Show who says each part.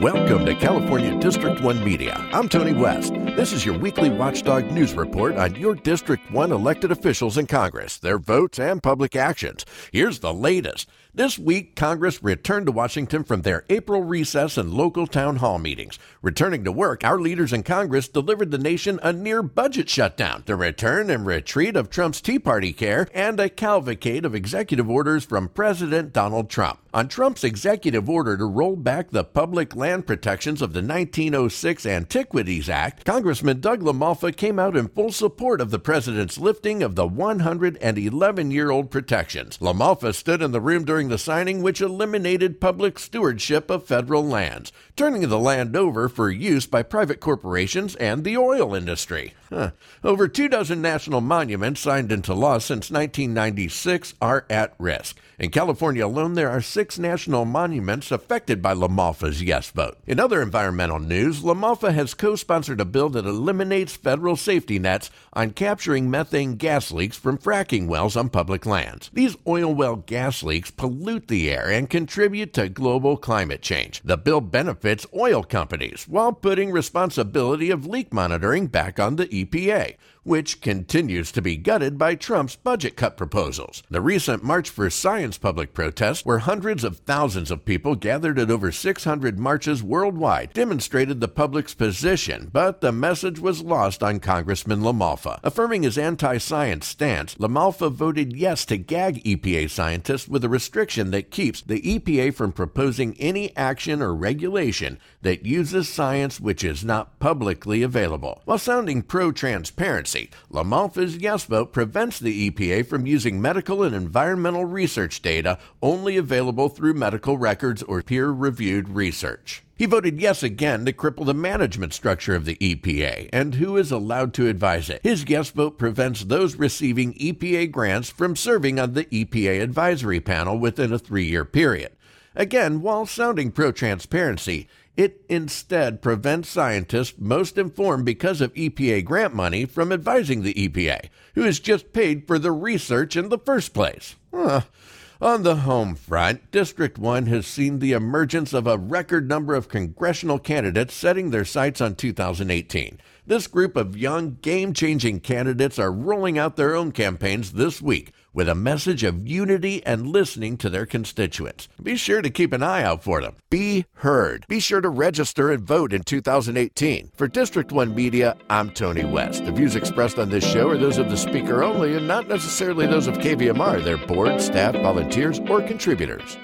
Speaker 1: Welcome to California District 1 Media. I'm Tony West. This is your weekly Watchdog News Report on your District 1 elected officials in Congress, their votes, and public actions. Here's the latest. This week, Congress returned to Washington from their April recess and local town hall meetings. Returning to work, our leaders in Congress delivered the nation a near budget shutdown, the return and retreat of Trump's Tea Party care, and a cavalcade of executive orders from President Donald Trump. On Trump's executive order to roll back the public land protections of the 1906 Antiquities Act, Congressman Doug LaMalfa came out in full support of the president's lifting of the 111 year old protections. LaMalfa stood in the room during the signing, which eliminated public stewardship of federal lands, turning the land over for use by private corporations and the oil industry. Huh. Over two dozen national monuments signed into law since 1996 are at risk. In California alone, there are six national monuments affected by LaMalfa's yes In other environmental news, LaMalfa has co sponsored a bill that eliminates federal safety nets on capturing methane gas leaks from fracking wells on public lands. These oil well gas leaks pollute the air and contribute to global climate change. The bill benefits oil companies while putting responsibility of leak monitoring back on the EPA, which continues to be gutted by Trump's budget cut proposals. The recent March for Science public protest, where hundreds of thousands of people gathered at over 600 marches worldwide, demonstrated the public's position, but the message was lost on Congressman LaMalfa. Affirming his anti science stance, LaMalfa voted yes to gag EPA scientists with a restriction that keeps the EPA from proposing any action or regulation that uses science which is not publicly available. While sounding pro transparency, LaMalfa's yes vote prevents the EPA from using medical and environmental research data only available through medical records or peer reviewed research. He voted yes again to cripple the management structure of the EPA and who is allowed to advise it. His yes vote prevents those receiving EPA grants from serving on the EPA advisory panel within a three year period. Again, while sounding pro transparency, it instead prevents scientists most informed because of EPA grant money from advising the EPA, who is just paid for the research in the first place. Huh. On the home front, District 1 has seen the emergence of a record number of congressional candidates setting their sights on 2018. This group of young, game changing candidates are rolling out their own campaigns this week with a message of unity and listening to their constituents. Be sure to keep an eye out for them. Be heard. Be sure to register and vote in 2018. For District 1 Media, I'm Tony West. The views expressed on this show are those of the speaker only and not necessarily those of KVMR, their board, staff, volunteers, or contributors.